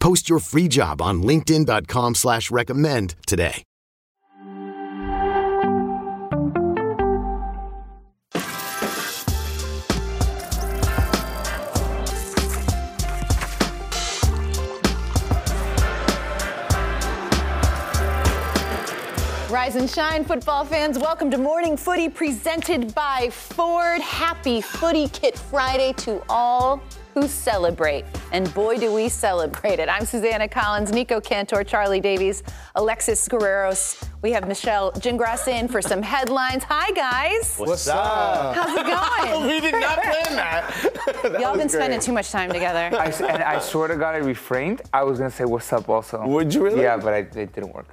Post your free job on linkedin.com slash recommend today. Rise and shine, football fans. Welcome to Morning Footy presented by Ford. Happy Footy Kit Friday to all who celebrate. And boy, do we celebrate it. I'm Susannah Collins, Nico Cantor, Charlie Davies, Alexis Guerreros. We have Michelle Gingras in for some headlines. Hi, guys. What's up? How's it going? we did not plan that. That Y'all was been spending too much time together. I, s- and I swear to God, I refrained. I was gonna say what's up also. Would you really? Yeah, but I, it didn't work.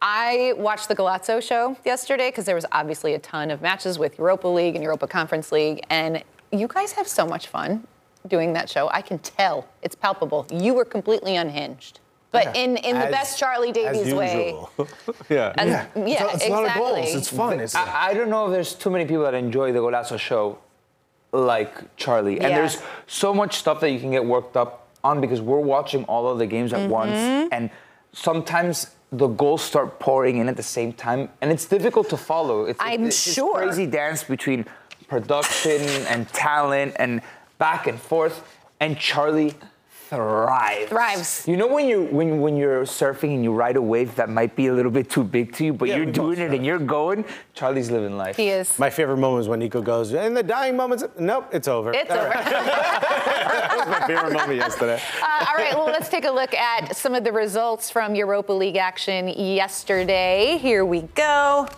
I watched the Golazo show yesterday because there was obviously a ton of matches with Europa League and Europa Conference League, and you guys have so much fun doing that show. I can tell it's palpable. You were completely unhinged, but in in the As- best Charlie Davies as way. yeah. As- Yeah, yeah, it's, a- it's a lot of goals. It's fun. It's, I, I don't know if there's too many people that enjoy the Golazo show like Charlie. And Yeah. there's so much stuff that you can get worked up on because we're watching all of the games at once. Mm-hmm. And sometimes the goals start pouring in at the same time. And it's difficult to follow. It's, I'm it's this sure. crazy dance between production and talent and back and forth. And Charlie thrives. Thrives. You know when you when when you're surfing and you ride a wave that might be a little bit too big to you, but Yeah, you're doing both it and you're going. Charlie's living life. he is. my favorite moment is when Nico goes, in the dying moments, nope, it's over. It's All over. right. that was my favorite moment yesterday. Uh, all right, well, let's take a look at some of the results from Europa League action yesterday. Here we go.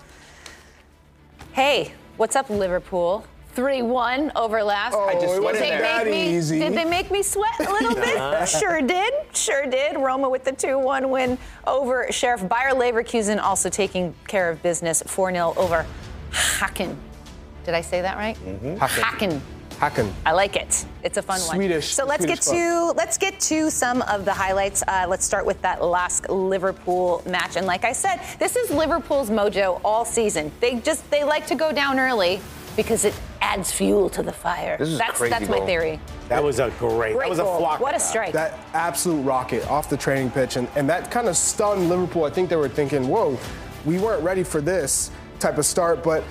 Hey, what's up, Liverpool? 3 1 over LASK. I just it went Did they, make that me, easy. did they make me sweat a little bit? sure did. Sure did. Roma with the 2 1 win over Sheriff Bayer Leverkusen, also taking care of business 4 0 over Haken. Did I say that right? Mm-hmm. Haken. Hacken. I like it. It's a fun one. Swedish- So let's Swedish get to let's get to some of the highlights. Uh, let's start with that LASK Liverpool match. And like I said, this is Liverpool's mojo all season. They just they like to go down early because it adds fuel to the fire. This is that's crazy that's my theory. That was a great, Great that was a flock. What a strike. that absolute rocket off the training pitch, and, and that kind of stunned Liverpool. I think they were thinking, whoa, we weren't ready for this type of start, but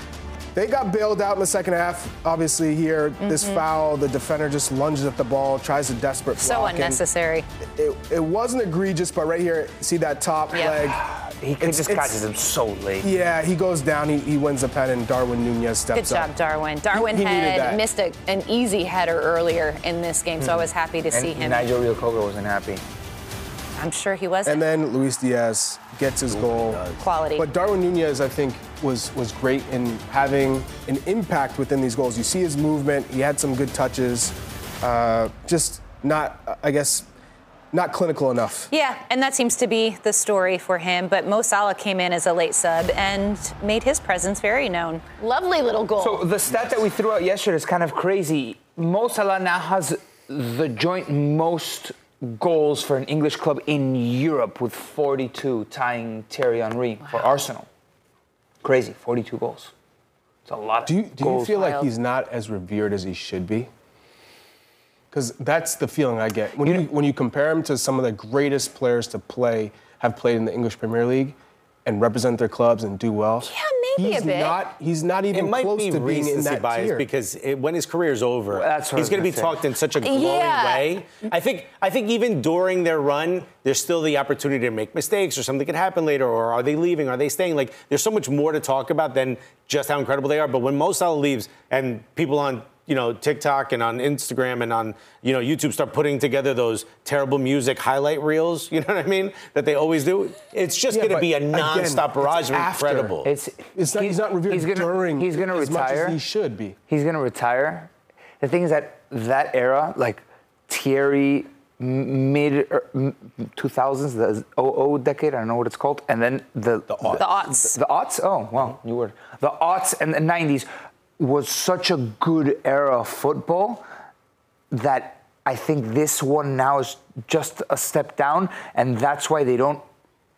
they got bailed out in the second half. Obviously, here, this mm-hmm. foul, the defender just lunges at the ball, tries a desperate so block, and unnecessary. It, it wasn't egregious, but right here, see that top Yeah. leg? He It's- just it's- catches him so late. Yeah, he goes down, he, he wins the pen, and Darwin Nunez steps Good up. job, Darwin. Darwin he needed had missed a, an easy header earlier in this game, so I was happy to And see him. Nigel Reo-Coker wasn't happy. I'm sure he wasn't. And then Luis Diaz gets his goal. Quality. But Darwin Nunez, I think, was was great in having an impact within these goals. You see his movement. He had some good touches. Uh, just not, I guess, not clinical enough. Yeah, and that seems to be the story for him. But Mo Salah came in as a late sub and made his presence very known. Lovely little goal. So the stat that we threw out yesterday is kind of crazy. Mo Salah now has the joint most goals for an English club in Europe with 42, tying Thierry Henry for Arsenal. Crazy, 42 goals. It's a lot. Do you, of do you goals. feel like he's not as revered as he should be? Because that's the feeling I get when you, when you compare him to some of the greatest players to play have played in the English Premier League and represent their clubs and do well. Yeah, maybe a he's bit. Not, he's not It even might close be to being in recency that bias tier. because it, when his career's over, that's what he's going to be gonna say. talked in such a glowing Yeah. way. I think I think even during their run, there's still the opportunity to make mistakes or something could happen later. Or are they leaving? Are they staying? Like there's so much more to talk about than just how incredible they are. But when Mo Salah leaves and people on you know TikTok and on Instagram and on you know YouTube start putting together those terrible music highlight reels, you know what I mean? That they always do. It's just Yeah, going to be a again, nonstop it's barrage of after. incredible. It's, It's not, he's not revered he's gonna, during He's gonna retire. much as he should be. He's gonna retire. The thing is that that era, like Thierry, m- mid er, 2000s, the 00 decade, I don't know what it's called, and then the the The aughts. The, aughts. Oh, wow, new word. The aughts and the 90s was such a good era of football that I think this one now is just a step down, and that's why they don't.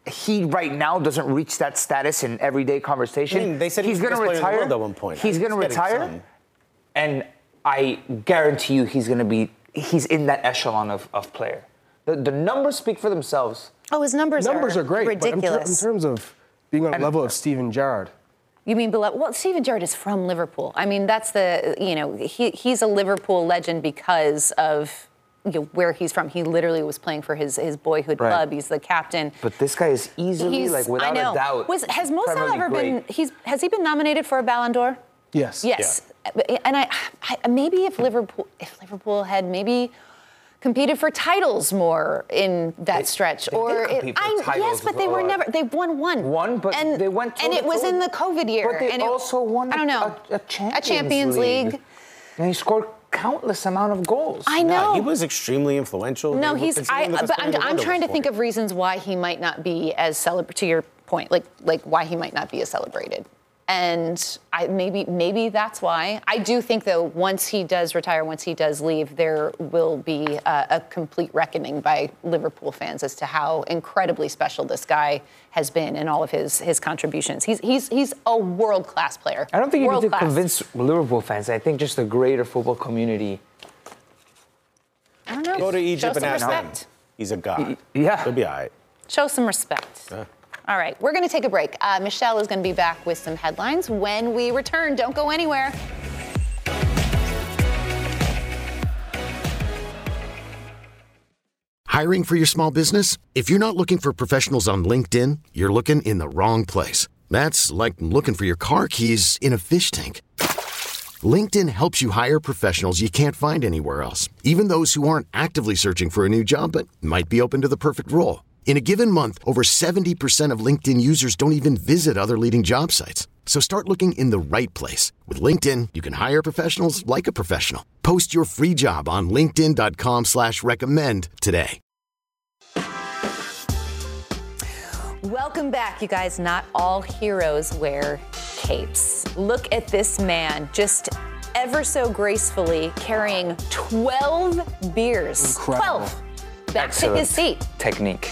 He right now doesn't reach that status in everyday conversation. I mean, they said he he's going to best player the retire at one point. He's going to retire, some. and I guarantee you, he's going to be. He's in that echelon of, of player. The, the numbers speak for themselves. Oh, his numbers, Numbers are, great, but in, ter- in terms of being on the And- level of Steven Gerrard, You mean below? Well, Steven Gerrard is from Liverpool. I mean, that's the you know he, he's a Liverpool legend because of you know, where he's from. He literally was playing for his his boyhood Right. club. He's the captain. But this guy is easily, He's, like, without I know. a doubt. Was, has Mo Salah League ever been? He's has he been nominated for a Ballon d'Or? yes. Yes. And I, I maybe if Liverpool if Liverpool had maybe competed for titles more in that stretch they or did compete for I, yes but they were lot. never they won one One, but and, they went and it toe-to-toe. was in the covid year But they and it- also won I don't know a, a Champions, Champions League. And he scored countless amount of goals. I know Yeah, he was extremely influential. no, he's. I, considered the best but player I'm, I'm trying to think of reasons why he might not be as celebrated. To your point, like like why he might not be as celebrated, and I maybe maybe that's why. I do think though, once he does retire, once he does leave, there will be a, a complete reckoning by Liverpool fans as to how incredibly special this guy has been in all of his his contributions. He's he's he's a world class player. I don't think you need to World-class. convince Liverpool fans. I think just the greater football community. I don't know. Go to Show Egypt and ask them. He's a god. yeah. He'll be all right. Show some respect. All right, we're going to take a break. Uh, Michelle is going to be back with some headlines when we return. Don't go anywhere. Hiring for your small business? If you're not looking for professionals on LinkedIn, you're looking in the wrong place. That's like looking for your car keys in a fish tank. LinkedIn helps you hire professionals you can't find anywhere else, even those who aren't actively searching for a new job but might be open to the perfect role. In a given month, over 70% of LinkedIn users don't even visit other leading job sites. So start looking in the right place. With LinkedIn, you can hire professionals like a professional. Post your free job on linkedin.com slash recommend today. Welcome back, you guys. Not all heroes wear capes. Look at this man just ever so gracefully carrying 12 beers. Incredible. 12. Back to his seat. Technique.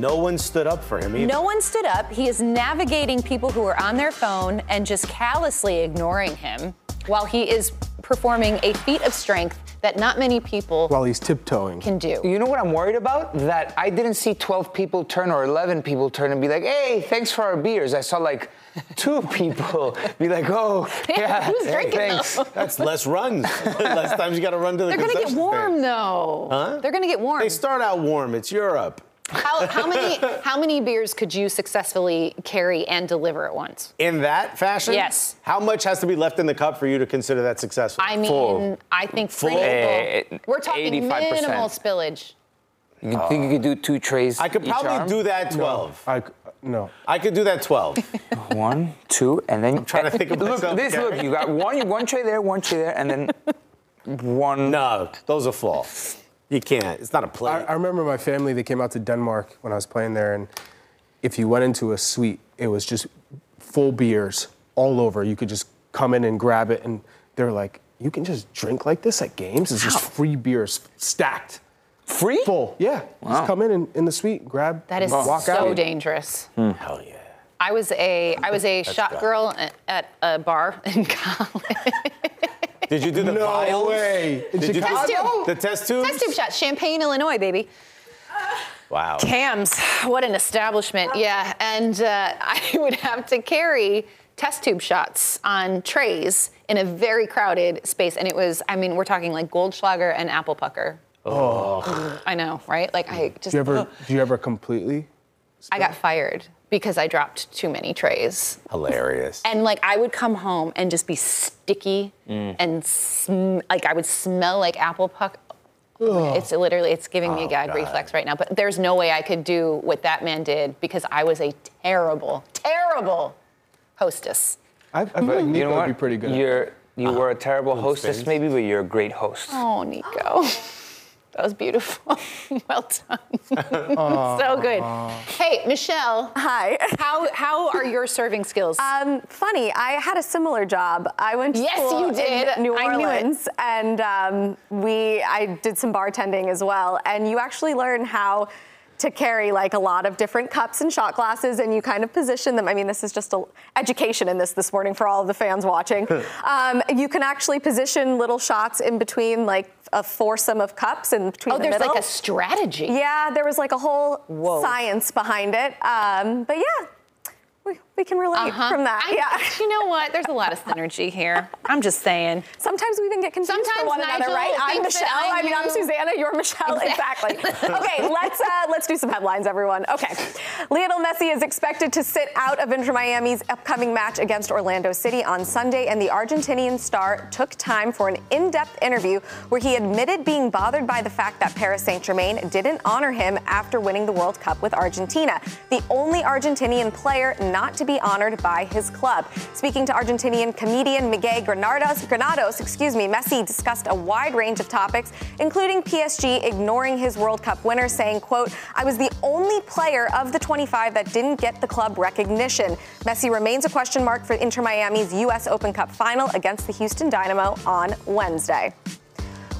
No one stood up for him either. No one stood up. He is navigating people who are on their phone and just callously ignoring him while he is performing a feat of strength that not many people While he's tiptoeing. can do. You know what I'm worried about? That I didn't see 12 people turn or 11 people turn and be like, hey, thanks for our beers. I saw like two people be like, oh, yeah, Who's drinking thanks. That's less runs. less times you got to run to the They're gonna get warm stand. though. Huh? They're gonna get warm. They start out warm. It's Europe. How, how many how many beers could you successfully carry and deliver at once? In that fashion? Yes. How much has to be left in the cup for you to consider that successful? I mean, Full. I think three Full? people. Eh, We're talking 85%. minimal spillage. You think you could do two trays? I could each probably arm? do that 12. I, no. I could do that 12. One, two, and then. I'm trying to think of Look, this. Gary. Look, you got one, one tray there, one tray there, and then one. no, those are full. You can't. It's not a plate. I, I remember my family, they came out to Denmark when I was playing there, and if you went into a suite, it was just full beers all over. You could just come in and grab it, and they're like, you can just drink like this at games. It's just free beers stacked. Free? Full. Yeah. Just come in, in in the suite, grab, That is walk so out. dangerous. Hmm. Hell yeah. I was a I was a shot girl at, at a bar in college. Did you do the No vials? way. In Did you do Chicago? the test tubes? Test tube shots, Champaign, Illinois, baby. Wow. Kam's, what an establishment. Yeah, and uh, I would have to carry test tube shots on trays in a very crowded space. And it was, I mean, we're talking like Goldschlager and Apple Pucker. Oh. I know, right? Like, I just, Do you ever do you ever completely? I got fired because I dropped too many trays. Hilarious. And like I would come home and just be sticky mm. and sm- like I would smell like apple puck. It's literally it's giving me a oh, gag reflex right now. But there's no way I could do what that man did because I was a terrible, terrible hostess. I, I feel like Nico You know would what? be pretty good. at You're you ah, were a terrible hostess, spins. maybe, but you're a great host. Oh, Nico. That was beautiful. well done. so good. Hey, Michelle. Hi. How how are your serving skills? Um, funny, I had a similar job. I went to Yes, school you did. in New I knew it. Orleans, and um, we I did some bartending as well. And you actually learn how to carry like a lot of different cups and shot glasses, and you kind of position them. I mean, this is just a education in this this morning for all of the fans watching. um, you can actually position little shots in between like a foursome of cups in between oh, the there's middle. like a strategy. Yeah, there was like a whole Whoa. science behind it. Um, but yeah, we, we can relate Uh-huh. from that. I- yeah. You know what? There's a lot of synergy here. I'm just saying. Sometimes we even get confused for Sometimes one another, right? I'm Michelle. I I, mean, I'm Susanna. You're Michelle. Exactly. okay, let's uh, let's do some headlines, everyone. Okay, Lionel Messi is expected to sit out of Inter Miami's upcoming match against Orlando City on Sunday, and the Argentinian star took time for an in-depth interview where he admitted being bothered by the fact that Paris Saint-Germain didn't honor him after winning the World Cup with Argentina, the only Argentinian player not to be honored by his club. Speaking to Argentinian comedian Miguel Granados, Granados, excuse me, Messi discussed a wide range of topics, including PSG ignoring his World Cup winner, saying, quote, I was the only player of the 25 that didn't get the club recognition. Messi remains a question mark for Inter Miami's U.S. Open Cup final against the Houston Dynamo on Wednesday.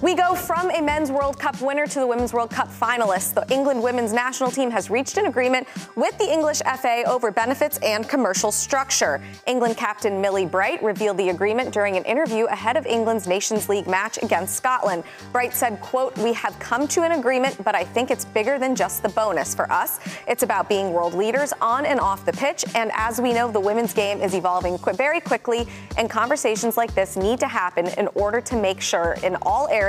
We go from a men's World Cup winner to the women's World Cup finalists. The England women's national team has reached an agreement with the English FA over benefits and commercial structure. England captain Millie Bright revealed the agreement during an interview ahead of England's Nations League match against Scotland. Bright said, quote, "We have come to an agreement, but I think it's bigger than just the bonus for us. It's about being world leaders on and off the pitch, and as we know, the women's game is evolving very quickly, and conversations like this need to happen in order to make sure in all areas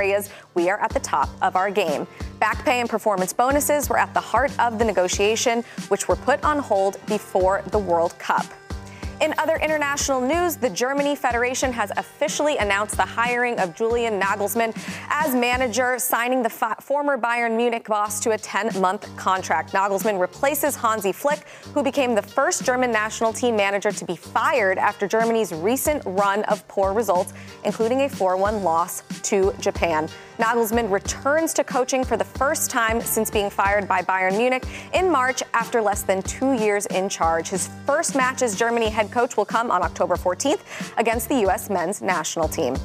we are at the top of our game. Back pay and performance bonuses were at the heart of the negotiation, which were put on hold before the World Cup. In other international news, the Germany Federation has officially announced the hiring of Julian Nagelsmann as manager, signing the fa- former Bayern Munich boss to a 10 month contract. Nagelsmann replaces Hansi Flick, who became the first German national team manager to be fired after Germany's recent run of poor results, including a 4 1 loss to Japan. Nagelsmann returns to coaching for the first time since being fired by Bayern Munich in March after less than two years in charge. His first match as Germany head coach will come on October 14th against the U.S. men's national team.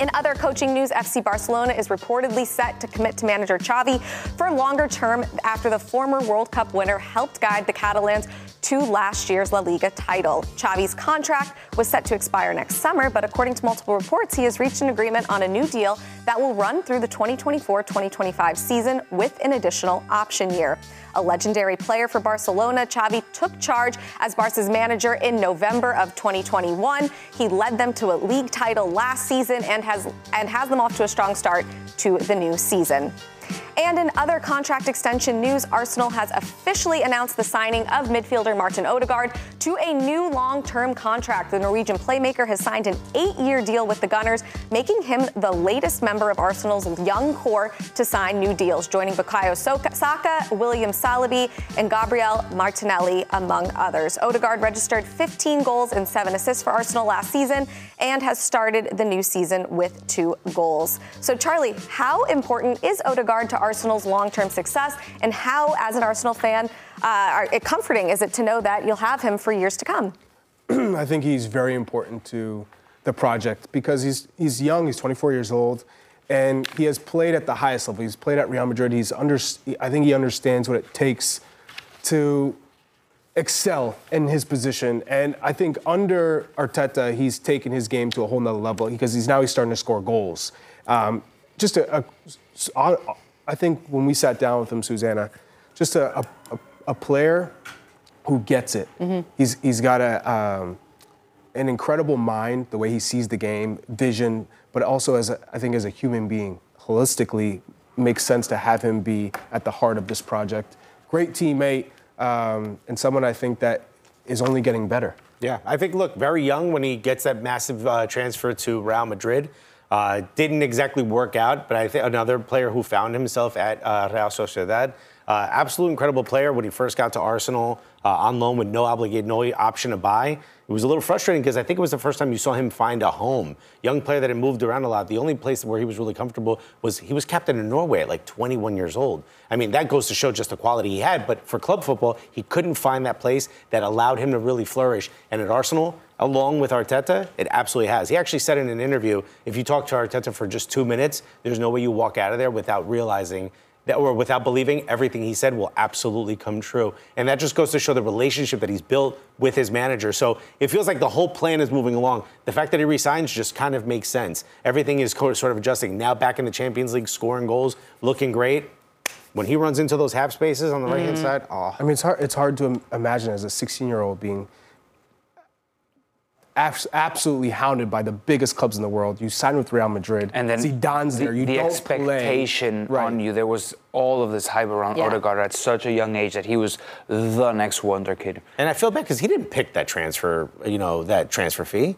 In other coaching news, FC Barcelona is reportedly set to commit to manager Xavi for a longer term after the former World Cup winner helped guide the Catalans to last year's La Liga title. Xavi's contract was set to expire next summer, but according to multiple reports, he has reached an agreement on a new deal that will run through the 2024-2025 season with an additional option year. A legendary player for Barcelona, Xavi took charge as Barca's manager in November of 2021. He led them to a league title last season and has and has them off to a strong start to the new season. And in other contract extension news, Arsenal has officially announced the signing of midfielder Martin Odegaard to a new long-term contract. The Norwegian playmaker has signed an eight-year deal with the Gunners, making him the latest member of Arsenal's young core to sign new deals, joining Bukayo Saka, William Saliba, and Gabriel Martinelli, among others. Odegaard registered 15 goals and seven assists for Arsenal last season and has started the new season with two goals. So, Charlie, how important is Odegaard to Arsenal's long-term success, and how, as an Arsenal fan, uh, it comforting is it to know that you'll have him for years to come? I think he's very important to the project because he's he's young. He's 24 years old, and he has played at the highest level. He's played at Real Madrid. He's under. I think he understands what it takes to excel in his position. And I think under Arteta, he's taken his game to a whole nother level because he's now he's starting to score goals. Um, just a, a, I think when we sat down with him, Susanna, just a, a, a player who gets it. Mm-hmm. He's he's got a um, an incredible mind, the way he sees the game, vision, but also as a, I think as a human being, holistically makes sense to have him be at the heart of this project. Great teammate um, and someone I think that is only getting better. Yeah, I think, look, very young when he gets that massive uh, transfer to Real Madrid. Uh, didn't exactly work out, but I think another player who found himself at uh, Real Sociedad. Uh, absolute incredible player when he first got to Arsenal uh, on loan with no obligation, no option to buy. It was a little frustrating because I think it was the first time you saw him find a home. Young player that had moved around a lot. The only place where he was really comfortable was he was captain in Norway at like 21 years old. I mean, that goes to show just the quality he had. But for club football, he couldn't find that place that allowed him to really flourish. And at Arsenal, along with Arteta, it absolutely has. He actually said in an interview, if you talk to Arteta for just two minutes, there's no way you walk out of there without realizing that, or without believing everything he said will absolutely come true. And that just goes to show the relationship that he's built with his manager. So it feels like the whole plan is moving along. The fact that he resigns just kind of makes sense. Everything is sort of adjusting. Now back in the Champions League, scoring goals, looking great. When he runs into those half spaces on the mm. right hand side, oh. I mean, it's hard, it's hard to imagine as a 16 year old being absolutely hounded by the biggest clubs in the world. You sign with Real Madrid, and then Zidane's the, there. You the don't expectation play. on you. There was all of this hype around yeah. Odegaard at such a young age that he was the next wonder kid. And I feel bad because he didn't pick that transfer, you know, that transfer fee.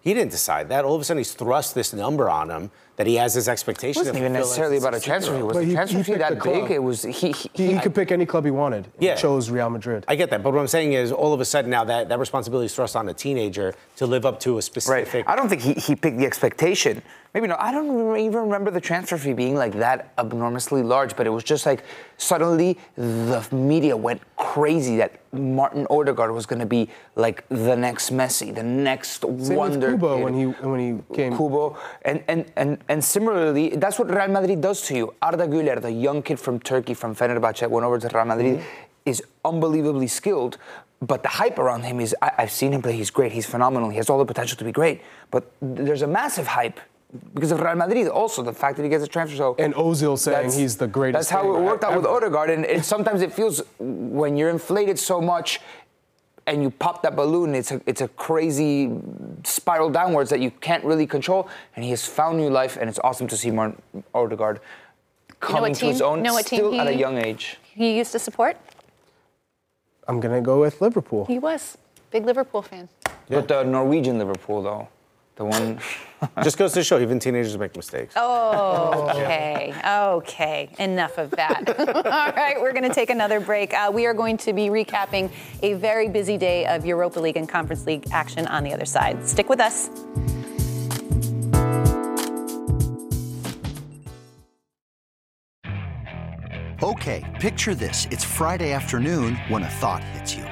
He didn't decide that. All of a sudden, he's thrust this number on him that he has his expectations. It wasn't even necessarily about a transfer fee. Was the transfer fee that big? It was he. He, he, he could pick any club he wanted. Yeah, chose Real Madrid. I get that, but what I'm saying is, all of a sudden now that that responsibility is thrust on a teenager to live up to a specific. Right. I don't think he, he picked the expectation. Maybe no. I don't even remember the transfer fee being like that enormously large, but it was just like suddenly the media went crazy that Martin Odegaard was going to be like the next Messi, the next Same wonder. With Kubo when he when he came. Kubo and and and and similarly, that's what Real Madrid does to you. Arda Güler, the young kid from Turkey, from Fenerbahce, went over to Real Madrid, mm-hmm. is unbelievably skilled. But the hype around him is, I, have seen him play, he's great, he's phenomenal, he has all the potential to be great. But there's a massive hype because of Real Madrid. Also, the fact that he gets a transfer. So and Ozil saying he's the greatest. That's how it worked out with Odegaard, and it, sometimes it feels when you're inflated so much, and you pop that balloon, it's a it's a crazy spiral downwards that you can't really control. And he has found new life, and it's awesome to see Martin Odegaard coming to his own know still at a young age. He used to support. I'm gonna go with Liverpool. He was big Liverpool fan. Yeah. But the Norwegian Liverpool, though. The one just goes to show even teenagers make mistakes. Oh, okay. Okay. Enough of that. All right, we're going to take another break. Uh, we are going to be recapping a very busy day of Europa League and Conference League action on the other side. Stick with us. Okay, picture this. It's Friday afternoon when a thought hits you.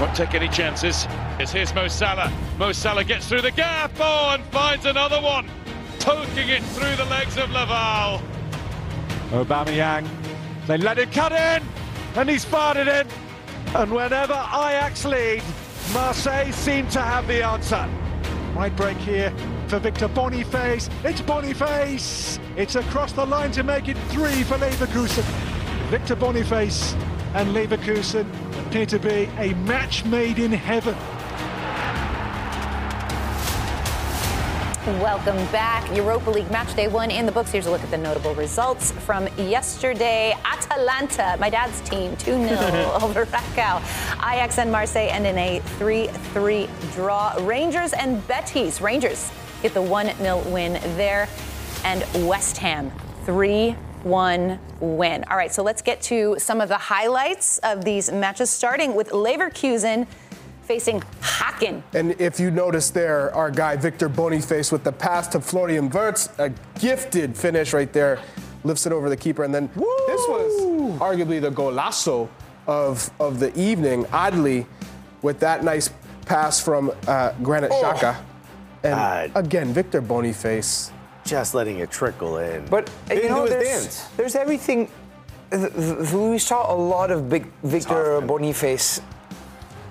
Won't take any chances. Here's Mo Salah. Mo Salah gets through the gap, oh, and finds another one, poking it through the legs of Lawal. Aubameyang, they let it cut in, and he's fired it in. And whenever Ajax lead, Marseille seem to have the answer. Might break here, for Victor Boniface. It's Boniface. It's across the line to make it three for Leverkusen. Victor Boniface and Leverkusen appear to be a match made in heaven. Welcome back. Europa League match day one in the books. Here's a look at the notable results from yesterday. Atalanta, my dad's team, 2 0 over Rakow. Ajax and Marseille end in a 3 3 draw. Rangers and Betis. Rangers get the 1 0 win there. And West Ham, 3 1 win. All right, so let's get to some of the highlights of these matches, starting with Leverkusen facing Haken. And if you notice there, our guy Victor Boniface with the pass to Florian Wirtz, a gifted finish right there, lifts it over the keeper. And then Woo! this was arguably the golazo of, of the evening. Oddly, with that nice pass from uh, Granit Oh. Xhaka. And God. again, Victor Boniface. Just letting it trickle in. But you know, there's, there's everything. th- th- We saw a lot of big Victor Boniface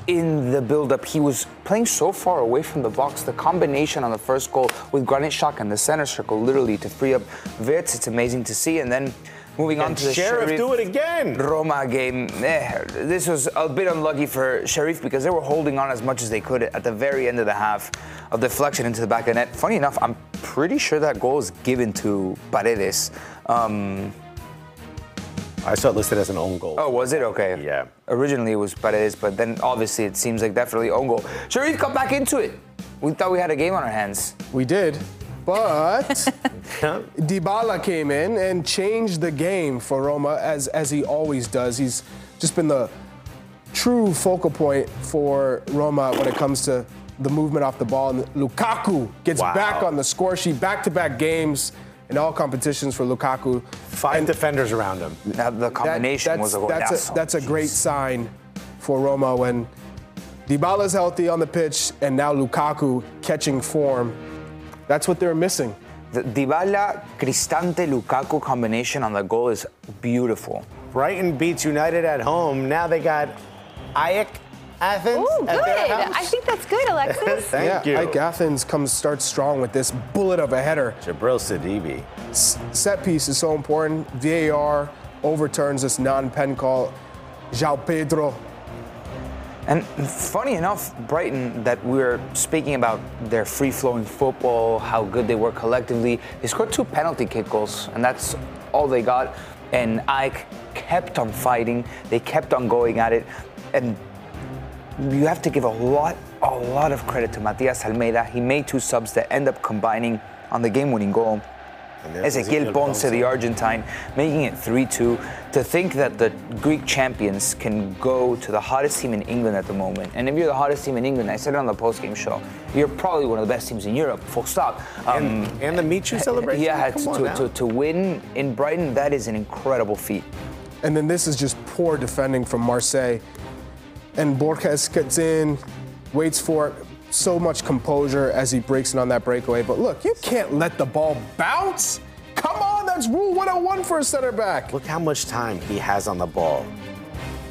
in the build-up. He was playing so far away from the box. The combination on the first goal with Granit Xhaka in the center circle, literally to free up Wirtz, it's amazing to see. And then moving on And to the Sheriff Sheriff do it again. Roma game. eh, this was a bit unlucky for Sheriff because they were holding on as much as they could at the very end of the half. A deflection into the back of the net. Funny enough, I'm pretty sure that goal is given to Paredes. Um, I saw it listed as an own goal. oh, was it? Okay. Yeah. Originally it was Paredes, but then obviously it seems like definitely own goal. Sheriff got back into it. We thought we had a game on our hands. We did. But Dybala came in and changed the game for Roma as, as he always does. He's just been the true focal point for Roma when it comes to the movement off the ball. And Lukaku gets Wow. back on the score sheet, back-to-back games in all competitions for Lukaku. Five defenders around him. Now, the combination that's, was a that's a, that's a great sign for Roma when Dybala's healthy on the pitch and now Lukaku catching form. That's what they're missing. The Dybala Cristante Lukaku combination on the goal is beautiful. Brighton beats United at home. Now they got AEK Athens Ooh, at good. their house. I think that's good, Alexis. Thank yeah, you. AEK Athens comes starts strong with this bullet of a header. Djibril Sidibe. S- set piece is so important. VAR overturns this non-pen call. João Pedro. And funny enough, Brighton, that we were speaking about their free flowing football, how good they were collectively, they scored two penalty kick goals, and that's all they got. And AEK kept on fighting, they kept on going at it. And you have to give a lot, a lot of credit to Matias Almeida. He made two subs that end up combining on the game winning goal. there's Ezequiel Ezequiel Ponce, Ponce. the Argentine, making it 3 2. To think that the Greek champions can go to the hottest team in England at the moment. And if you're the hottest team in England, I said it on the post game show, you're probably one of the best teams in Europe, full stop. Um, And, and the Michu celebration. yeah, Come to, on to, to, to win in Brighton, that is an incredible feat. And then this is just poor defending from Marseille. And Borges gets in, waits for it. So much composure as he breaks in on that breakaway. But look, you can't let the ball bounce. Come on, that's rule 101 for a center back. Look how much time he has on the ball.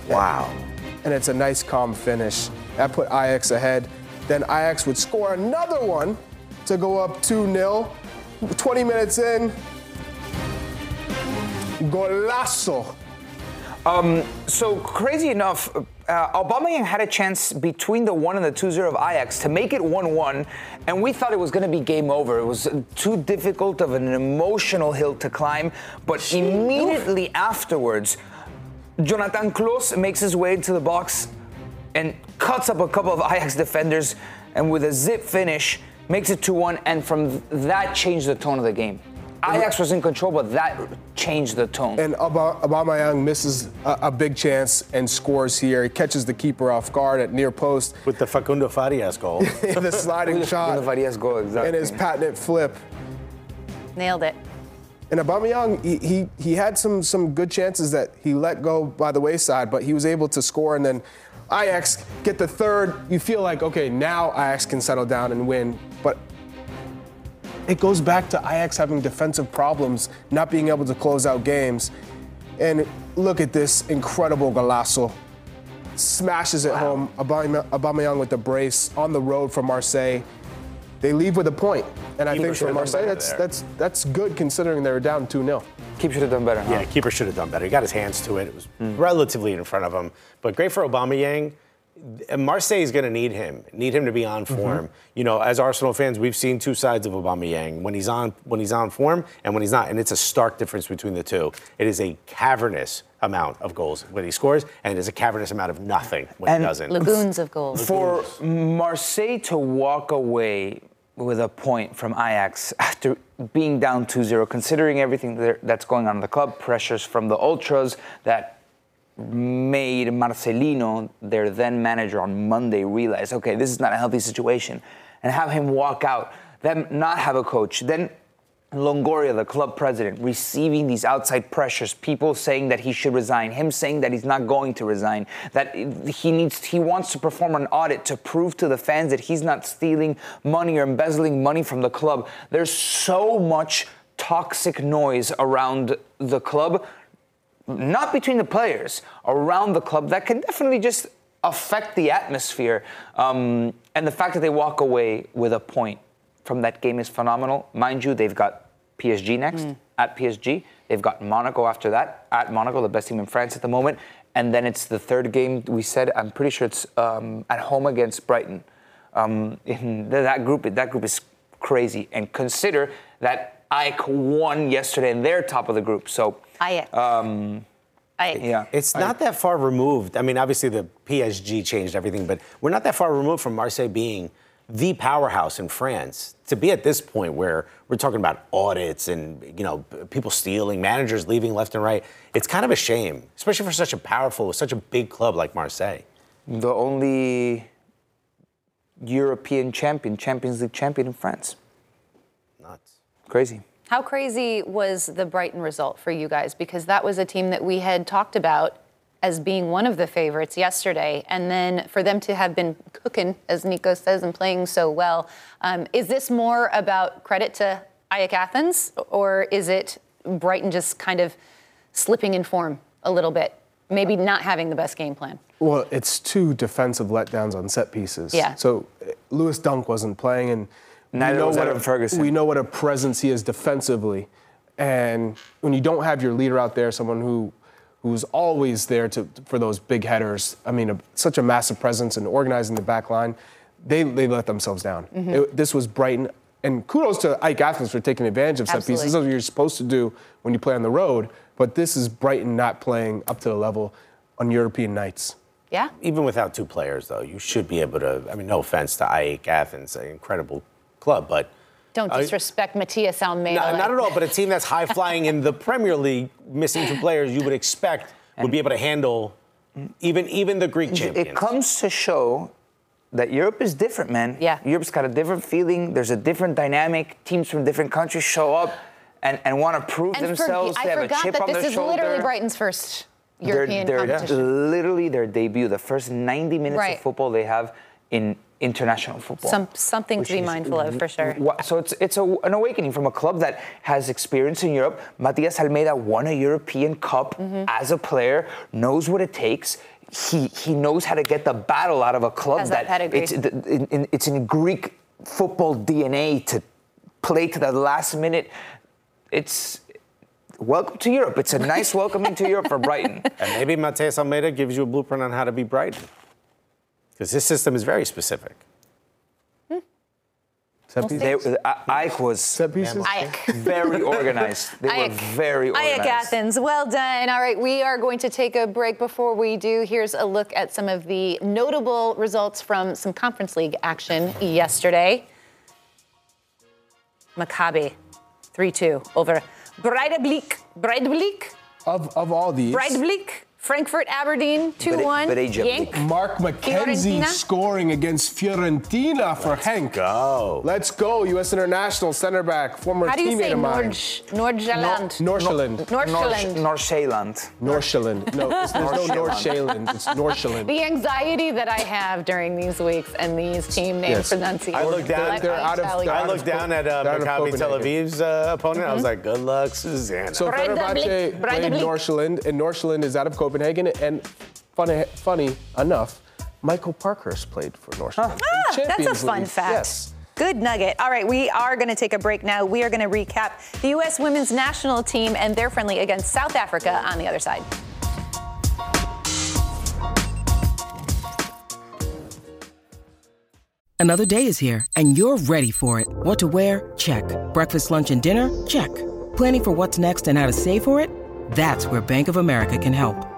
Wow. And it's a nice, calm finish. That put Ajax ahead. Then Ajax would score another one to go up 2 0. 20 minutes in, golazo. Um, so crazy enough, uh, Aubameyang had a chance between the one and the 2-0 of Ajax to make it 1-1, and we thought it was going to be game over. It was too difficult of an emotional hill to climb, but immediately afterwards, Jonathan Clauss makes his way into the box and cuts up a couple of Ajax defenders, and with a zip finish, makes it 2-1, and from that changed the tone of the game. Ajax was in control, but that changed the tone. And Aubame- Aubameyang misses a, a big chance and scores here. He catches the keeper off guard at near post. With the Facundo Farias goal. the sliding shot. With the Farias goal, exactly. And his patented flip. Nailed it. And Aubameyang, he, he he had some some good chances that he let go by the wayside, but he was able to score. And then Ajax get the third. You feel like okay, now Ajax can settle down and win. But it goes back to Ajax having defensive problems, not being able to close out games. And look at this incredible golazo. Smashes it home. Aubame- Aubameyang with the brace on the road from Marseille. They leave with a point. And I Keeper think should for Marseille, that's there. that's that's good considering they were down 2 0. Keep should have done better. Huh? Yeah, keeper should have done better. He got his hands to it. It was relatively in front of him. But great for Aubameyang. Marseille is going to need him. Need him to be on mm-hmm. form. You know, as Arsenal fans, we've seen two sides of Aubameyang when he's on when he's on form and when he's not, and it's a stark difference between the two. It is a cavernous amount of goals when he scores, and it is a cavernous amount of nothing when And he doesn't. Lagoons of goals. For Marseille to walk away with a point from Ajax after being down 2-0, considering everything that's going on in the club, pressures from the ultras that made Marcelino, their then manager on Monday, realize, okay, this is not a healthy situation, and have him walk out, them not have a coach, then Longoria, the club president, receiving these outside pressures, people saying that he should resign, him saying that he's not going to resign, that he needs, he wants to perform an audit to prove to the fans that he's not stealing money or embezzling money from the club. There's so much toxic noise around the club, not between the players, around the club that can definitely just affect the atmosphere. Um, and the fact that they walk away with a point from that game is phenomenal. Mind you, they've got PSG next at PSG. They've got Monaco after that at Monaco, the best team in France at the moment. And then it's the third game we said. I'm pretty sure it's um, at home against Brighton. Um, that group, that group is crazy. And consider that AEK won yesterday, and they're top of the group. So Ajax. um, Ajax. yeah, It's not that far removed. I mean, obviously the PSG changed everything, but we're not that far removed from Marseille being the powerhouse in France. To be at this point where we're talking about audits and you know people stealing, managers leaving left and right, it's kind of a shame, especially for such a powerful, such a big club like Marseille. the only European champion, Champions League champion in France. Nuts. Crazy. How crazy was the Brighton result for you guys? Because that was a team that we had talked about as being one of the favorites yesterday. And then for them to have been cooking, as Nico says, and playing so well, um, is this more about credit to Ajax Athens, or is it Brighton just kind of slipping in form a little bit? Maybe not having the best game plan. Well, it's two defensive letdowns on set pieces. Yeah. So uh, Lewis Dunk wasn't playing, and Neither know was what Adam a, Ferguson. We know what a presence he is defensively, and when you don't have your leader out there, someone who who's always there to for those big headers. I mean, a, such a massive presence and organizing the back line, they they let themselves down. Mm-hmm. It- this was Brighton. And kudos to AEK Athens for taking advantage of set pieces. This is what you're supposed to do when you play on the road. But this is Brighton not playing up to the level on European nights. Yeah. Even without two players, though, you should be able to. I mean, no offense to AEK Athens, an incredible club, but Don't I- disrespect Matias Almeida. No, not at all. But a team that's high flying in the Premier League, missing two players, you would expect would be able to handle even even the Greek champions. It comes to show that Europe is different, man. Yeah. Europe's got a different feeling. There's a different dynamic. Teams from different countries show up and, and want to prove And forg- themselves. I they have a forgot chip that on this their is shoulder. literally Brighton's first European they're, they're competition. literally their debut, the first 90 minutes Right. of football they have in international football. Some, something to be is mindful of, for sure. Wha- So it's it's a, an awakening from a club that has experience in Europe. Matias Almeida won a European Cup Mm-hmm. as a player, knows what it takes. He he knows how to get the battle out of a club Has that pedigree. it's in, in, it's in Greek football DNA to play to the last minute. It's welcome to Europe. It's a nice welcoming to Europe for Brighton. and maybe Matias Almeida gives you a blueprint on how to be Brighton, because this system is very specific. Hmm. Set pieces? They, I- AEK was Set pieces? AEK. very organized. They were AEK. very organized. AEK Athens, well done. All right, we are going to take a break. Before we do, here's a look at some of the notable results from some Conference League action yesterday. Maccabi, 3 2 over Breidablik. Breidablik? Of, of all these, Breidablik. Frankfurt Aberdeen, 2 1. Breidablik. Yank. Mark McKenzie Fiorentina? scoring against Fiorentina for Genk. Go. Let's go, U.S. international center back, former How do you teammate say of mine. Nordjylland? Norshaland. Nordsjælland. Nordsjælland. Norshaland. No, there's no Norshaland. It's Norshaland. The anxiety that I have during these weeks and these team name Yes. pronunciations. I looked down- Let they're out of- they're I out looked down at uh, They're out of Maccabi Tel Aviv's uh, opponent. I was like, good luck, Susanna. So Breidablik. Fenerbahce played Breidablik. Norshaland, and Norshaland is out of Copenhagen. And funny, funny enough, Michael Parkhurst played for Norshaland. Ah, that's a fun League. fact. Yes. Good nugget. All right, we are going to take a break now. We are going to recap the U.S. women's national team and their friendly against South Africa on the other side. Another day is here, and you're ready for it. What to wear? Check. Breakfast, lunch, and dinner? Check. Planning for what's next and how to save for it? That's where Bank of America can help.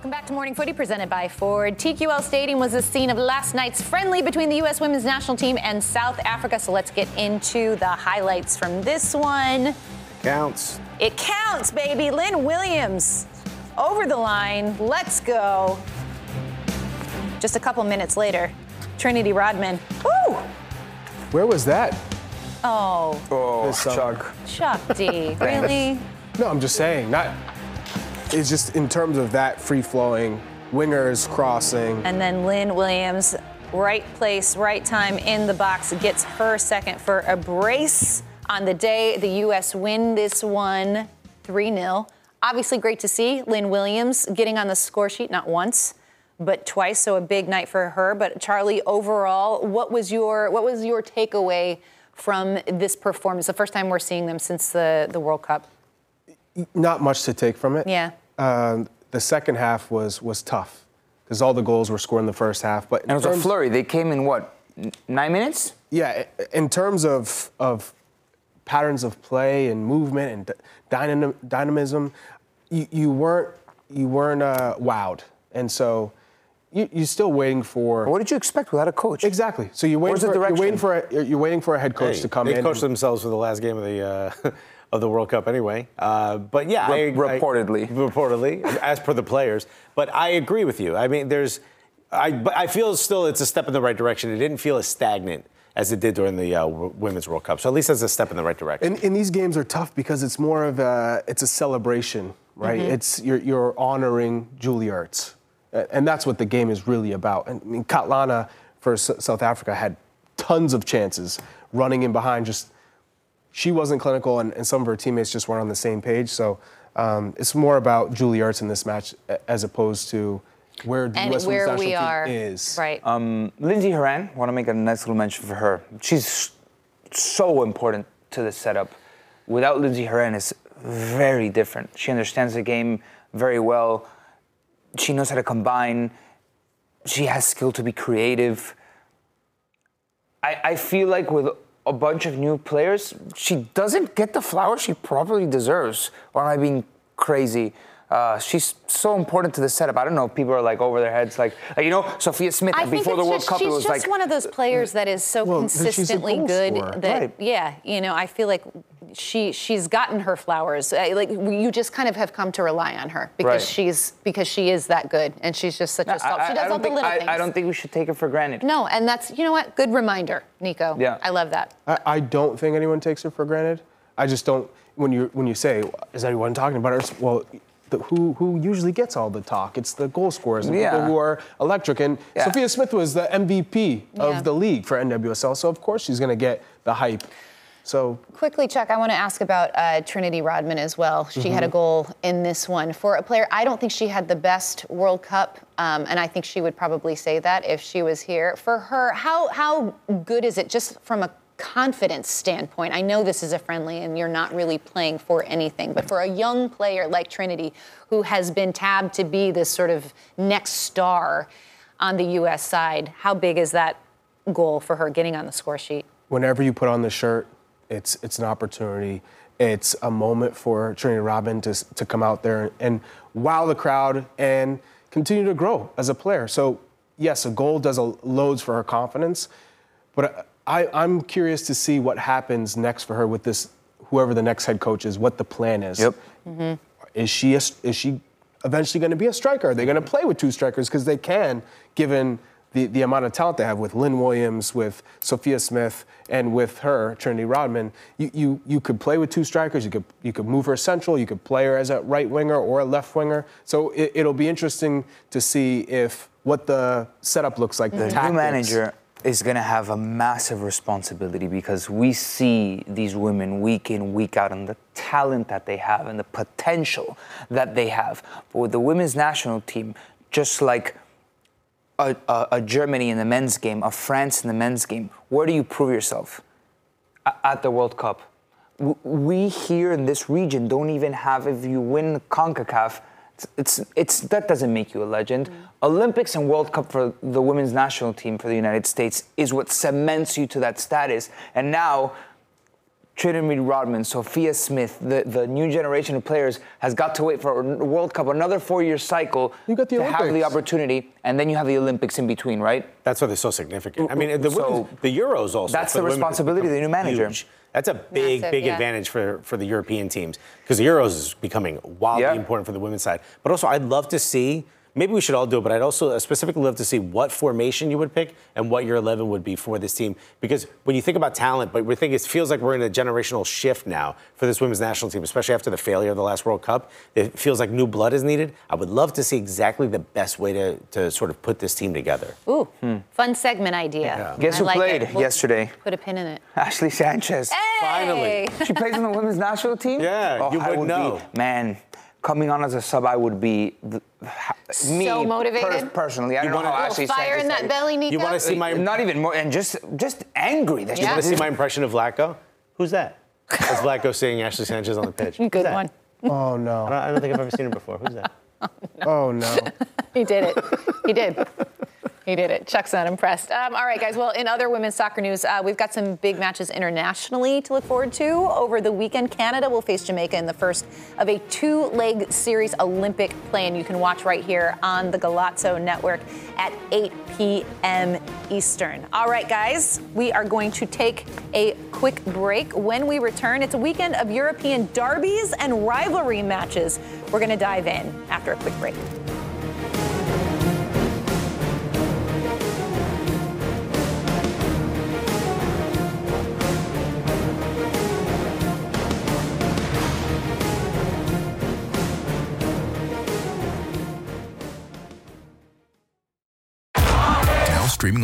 Welcome back to Morning Footy presented by Ford. TQL Stadium was the scene of last night's friendly between the U.S. women's national team and South Africa. So let's get into the highlights from this one. It Counts. It counts, baby. Lynn Williams over the line. Let's go. Just a couple minutes later, Trinity Rodman. Woo! Where was that? Oh, Oh, This summer. Chuck. Chuck D. really? No, I'm just saying. Not. It's just in terms of that free flowing, wingers crossing. And then Lynn Williams, right place, right time in the box, gets her second for a brace on the day the U.S. win this one 3 0. Obviously, great to see Lynn Williams getting on the score sheet not once. But twice, so a big night for her. But Charlie, overall, what was your what was your takeaway from this performance? The first time we're seeing them since the, the World Cup. Not much to take from it. Yeah. Um, the second half was was tough because all the goals were scored in the first half. But And it was a flurry. They came in what, nine minutes? Yeah, in terms of of patterns of play and movement and dynam- dynamism, you, you weren't you weren't uh, wowed, and so you, you're still waiting for. What did you expect without a coach? Exactly. So you're waiting for you're waiting for a, you're- you're waiting for a head coach Hey, to come they in. coached themselves for the last game of the uh, of the World Cup anyway. Uh, but yeah, I, reportedly. I, reportedly, as per the players. But I agree with you. I mean, there's, I, but I feel still it's a step in the right direction. It didn't feel as stagnant as it did during the uh, Women's World Cup. So at least that's a step in the right direction. And, and these games are tough because it's more of a it's a celebration, right? Mhm. It's you're, you're honoring Julie Ertz, and that's what the game is really about. And I mean, Kgatlana for S- South Africa had tons of chances running in behind. Just she wasn't clinical, and, and some of her teammates just weren't on the same page. So um, it's more about Julie Ertz in this match as opposed to where the And U.S. where women's we national are. team is. Right. Um, Lindsey Horan, want to make a nice little mention for her. She's so important to the setup. Without Lindsey Horan, it's very different. She understands the game very well. She knows how to combine. She has skill to be creative. I, I feel like with a bunch of new players, she doesn't get the flowers she probably deserves. Or am I being crazy? Uh, she's so important to the setup. I don't know. If people are like over their heads, like, like, you know, Sophia Smith. I before the World just, Cup, she's it was just like one of those players that is so Well, then she's a consistently good scorer. that Right. yeah, you know, I feel like she she's gotten her flowers. Like you just kind of have come to rely on her because Right. she's because she is that good and she's just such a salt. She does don't all the think, little I, things. I don't think we should take it for granted. no, and that's you know what? Good reminder, Nico. Yeah. I love that. I, I don't think anyone takes her for granted. I just don't. When you when you say, "Is anyone talking about her?" Well, the, who who usually gets all the talk? It's the goal scorers, and Yeah. people who are electric. And Yeah. Sophia Smith was the MVP Yeah. of the league for NWSL, so of course she's going to get the hype. So Quickly, Chuck, I want to ask about uh, Trinity Rodman as well. She had a Mhm. goal in this one. For a player, I don't think she had the best World Cup, um, and I think she would probably say that if she was here. For her, how, how good is it just from a confidence standpoint? I know this is a friendly and you're not really playing for anything, but for a young player like Trinity, who has been tabbed to be this sort of next star on the U.S. side, how big is that goal for her getting on the score sheet? whenever you put on the shirt, it's it's an opportunity. It's a moment for Trinity Rodman to to come out there and wow the crowd and continue to grow as a player. So yes, a goal does a loads for her confidence, but uh, I, I'm curious to see what happens next for her with this whoever the next head coach is, what the plan is. Yep. Mm-hmm. Is she a, is she eventually going to be a striker? Are they going to play with two strikers because they can, given the, the amount of talent they have with Lynn Williams, with Sophia Smith, and with her, Trinity Rodman, you, you, you could play with two strikers. You could, you could move her central. You could play her as a right winger or a left winger. So it, it'll be interesting to see if what the setup looks like. The mm-hmm. new manager is going to have a massive responsibility because we see these women week in, week out, and the talent that they have and the potential that they have. But with the women's national team, just like a, a, a Germany in the men's game, a France in the men's game, where do you prove yourself? A- At the World Cup. W- We here in this region don't even have, if you win CONCACAF, it's, it's, it's that doesn't make you a legend. Mm. Olympics and World Cup for the women's national team for the United States is what cements you to that status. And now, Trinity Rodman, Sophia Smith, the, the new generation of players has got to wait for a World Cup, another four-year cycle You got the to have the opportunity, and then you have the Olympics in between, right? That's why they're so significant. I mean, the, So- the Euros also. That's for the responsibility of the new manager. huge. That's a big, Massive, big yeah. advantage for, for the European teams because the Euros is becoming wildly Yeah. important for the women's side. But also, I'd love to see. Maybe we should all do it, but I'd also specifically love to see what formation you would pick and what your 11 would be for this team. Because when you think about talent, but we think it feels like we're in a generational shift now for this women's national team, especially after the failure of the last World Cup. It feels like new blood is needed. I would love to see exactly the best way to, to sort of put this team together. Ooh, fun segment idea. Guess I who like played. We'll yesterday? Put a pin in it. Ashley Sanchez. Hey! She plays on the women's national team? Yeah, oh, you I would would know. Be, man, coming on as a sub, I would be the, me So motivated? personally. I You don't know wanna- how Little Ashley fire in that plays. belly, Nico? You want to see my Not even more, and just just angry that You want to see my impression of Vlatko? Who's that? That's Vlatko seeing Ashley Sanchez on the pitch. Who's Good that? one. Oh I no! don't, I don't think I've ever seen him before. Who's that? Oh no! He did it. He did. He did it. Chuck's not impressed. Um, all right, guys. Well, in other women's soccer news, uh, we've got some big matches internationally to look forward to over the weekend. Canada will face Jamaica in the first of a two-leg series Olympic play, and you can watch right here on the Golazo Network at 8 p.m. Eastern. All right, guys. We are going to take a quick break. When we return, it's a weekend of European derbies and rivalry matches. We're going to dive in after a quick break.